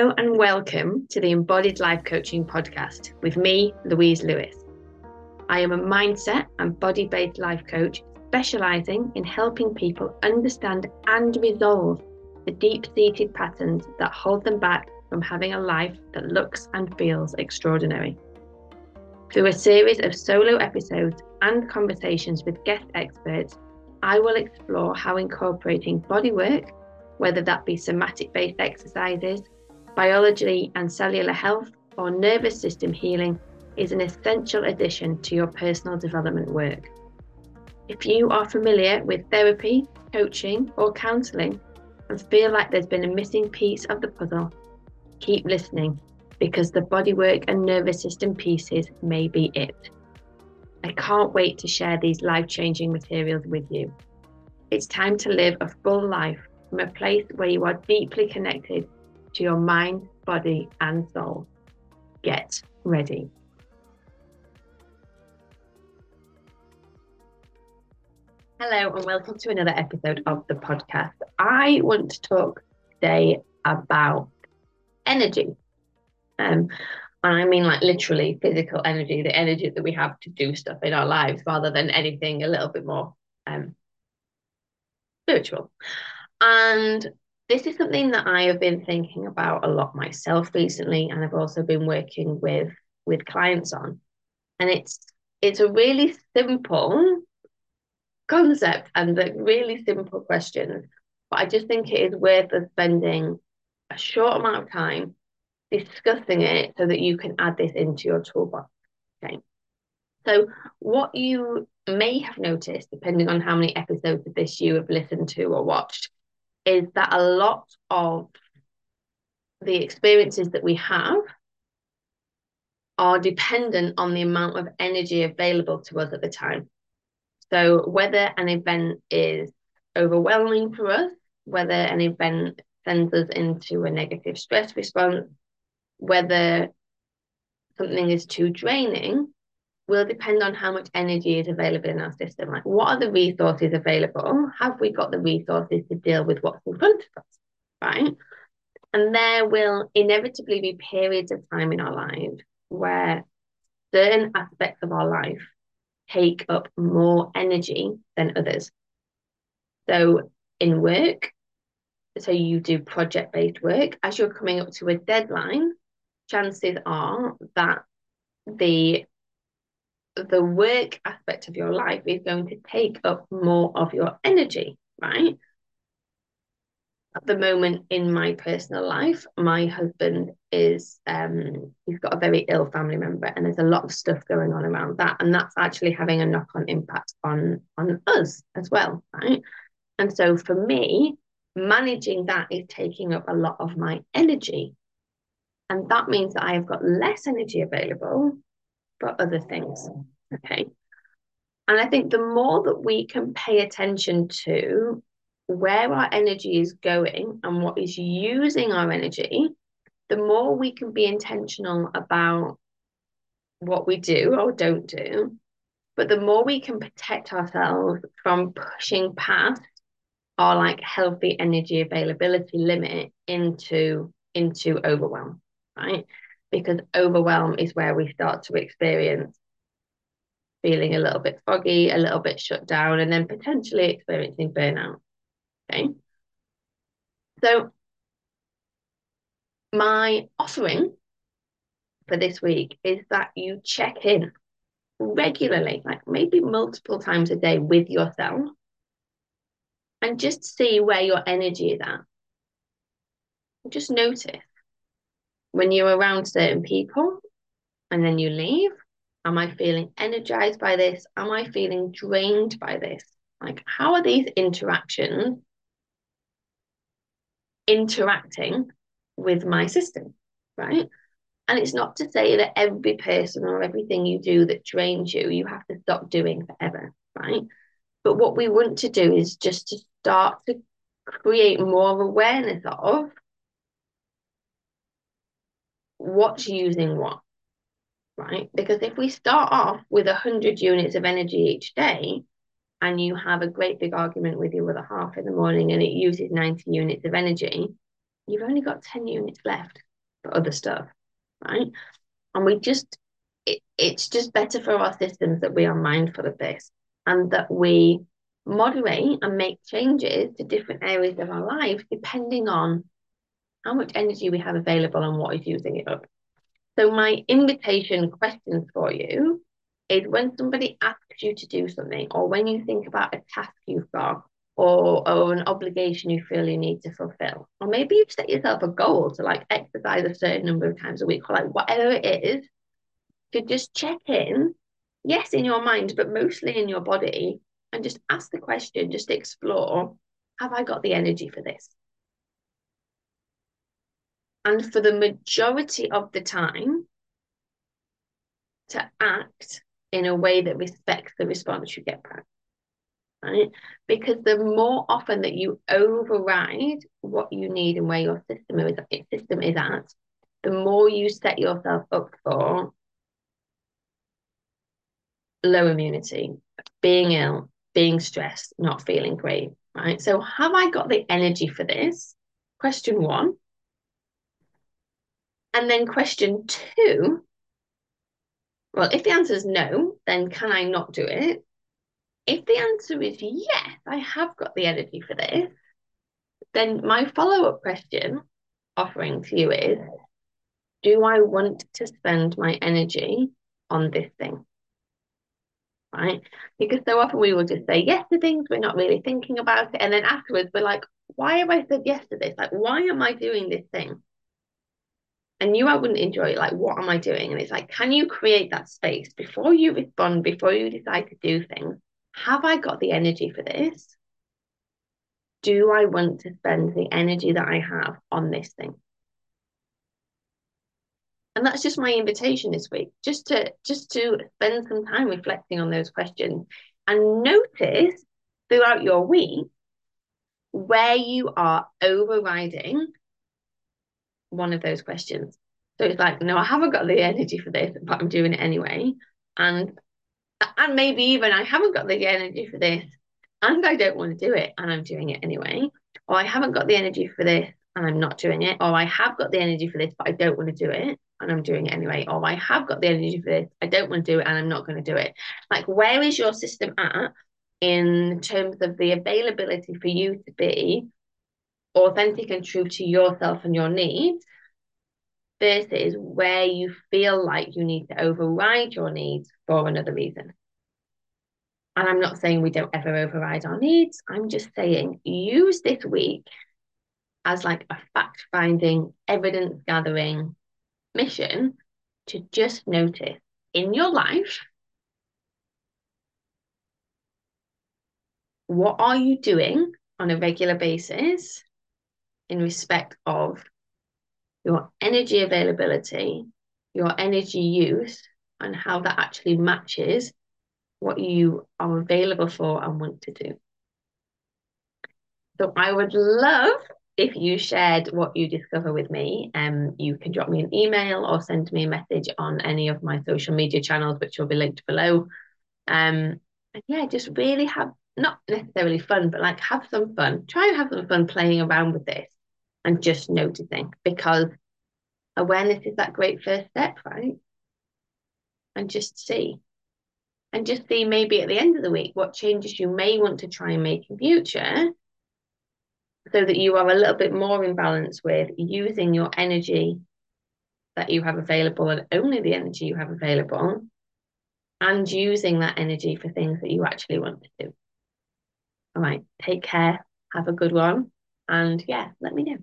Hello and welcome to the Embodied Life Coaching Podcast with me, Louise Lewis. I am a mindset and body based life coach specializing in helping people understand and resolve the deep seated patterns that hold them back from having a life that looks and feels extraordinary. Through a series of solo episodes and conversations with guest experts, I will explore how incorporating body work, whether that be somatic based exercises, biology and cellular health, or nervous system healing, is an essential addition to your personal development work. If you are familiar with therapy, coaching, or counselling and feel like there's been a missing piece of the puzzle, keep listening because the bodywork and nervous system pieces may be it. I can't wait to share these life changing materials with you. It's time to live a full life from a place where you are deeply connected to your mind, body, and soul. Get ready. Hello, and welcome to another episode of the podcast. I want to talk today about energy. Um, and I mean like literally physical energy, the energy that we have to do stuff in our lives rather than anything a little bit more um, spiritual. And this is something that I have been thinking about a lot myself recently, and I've also been working with with clients on. And it's it's a really simple concept and a really simple question, but I just think it is worth us spending a short amount of time discussing it so that you can add this into your toolbox. Okay. So, what you may have noticed, depending on how many episodes of this you have listened to or watched, is that a lot of the experiences that we have are dependent on the amount of energy available to us at the time. So, whether an event is overwhelming for us, whether an event sends us into a negative stress response, whether something is too draining will depend on how much energy is available in our system. Like, what are the resources available? Have we got the resources to deal with what's in front of us? Right. And there will inevitably be periods of time in our lives where certain aspects of our life take up more energy than others. So, in work, so you do project based work, as you're coming up to a deadline, chances are that the the work aspect of your life is going to take up more of your energy, right? At the moment in my personal life, my husband is um he's got a very ill family member and there's a lot of stuff going on around that and that's actually having a knock-on impact on on us as well, right? And so for me, managing that is taking up a lot of my energy and that means that I have got less energy available for other things. Okay. And I think the more that we can pay attention to where our energy is going and what is using our energy, the more we can be intentional about what we do or don't do. But the more we can protect ourselves from pushing past our like healthy energy availability limit into into overwhelm right? Because overwhelm is where we start to experience feeling a little bit foggy, a little bit shut down, and then potentially experiencing burnout. Okay. So, my offering for this week is that you check in regularly, like maybe multiple times a day with yourself, and just see where your energy is at. Just notice when you're around certain people and then you leave, am I feeling energized by this? Am I feeling drained by this? Like, how are these interactions interacting with my system? Right. And it's not to say that every person or everything you do that drains you, you have to stop doing forever. Right. But what we want to do is just to start to create more awareness of what's using what, right? Because if we start off with 100 units of energy each day, and you have a great big argument with your other half in the morning and it uses 90 units of energy, you've only got 10 units left, for other stuff, right? And we just, it, it's just better for our systems that we are mindful of this and that we moderate and make changes to different areas of our life depending on how much energy we have available and what is using it up. So, my invitation questions for you is when somebody asks you to do something, or when you think about a task you've got, or, or an obligation you feel you need to fulfill, or maybe you've set yourself a goal to like exercise a certain number of times a week, or like whatever it is, to just check in, yes, in your mind, but mostly in your body, and just ask the question, just explore have I got the energy for this? And for the majority of the time, to act in a way that respects the response you get back. Right? Because the more often that you override what you need and where your system is, system is at, the more you set yourself up for low immunity, being ill, being stressed, not feeling great, right? So, have I got the energy for this? Question one. And then question two well, if the answer is no, then can I not do it? If the answer is yes, I have got the energy for this, then my follow up question offering to you is Do I want to spend my energy on this thing? right? Because so often we will just say yes to things, we're not really thinking about it. And then afterwards, we're like, why have I said yes to this? Like, why am I doing this thing? And you, I wouldn't enjoy it. Like, what am I doing? And it's like, can you create that space before you respond, before you decide to do things? Have I got the energy for this? Do I want to spend the energy that I have on this thing? and that's just my invitation this week just to just to spend some time reflecting on those questions and notice throughout your week where you are overriding one of those questions. So it's like no i haven't got the energy for this but i'm doing it anyway. And and maybe even i haven't got the energy for this and i don't want to do it and i'm doing it anyway. Or i haven't got the energy for this and i'm not doing it. Or i have got the energy for this but i don't want to do it and I'm doing it anyway, or I have got the energy for this, I don't want to do it and I'm not going to do it. Like, where is your system at in terms of the availability for you to be authentic and true to yourself and your needs versus where you feel like you need to override your needs for another reason? And I'm not saying we don't ever override our needs. I'm just saying use this week as like a fact finding, evidence gathering mission to just notice in your life what are you doing on a regular basis in respect of your energy availability, your energy use, and how that actually matches what you are available for and want to do. So I would love if you shared what you discover with me, um, you can drop me an email or send me a message on any of my social media channels, which will be linked below. Um, and yeah, just really have not necessarily fun, but like have some fun. Try and have some fun playing around with this and just noticing because awareness is that great first step, right? And just see. And just see maybe at the end of the week what changes you may want to try and make in future so that you are a little bit more in balance with using your energy that you have available and only the energy you have available and using that energy for things that you actually want to do. All right, take care, have a good one, and yeah, let me know.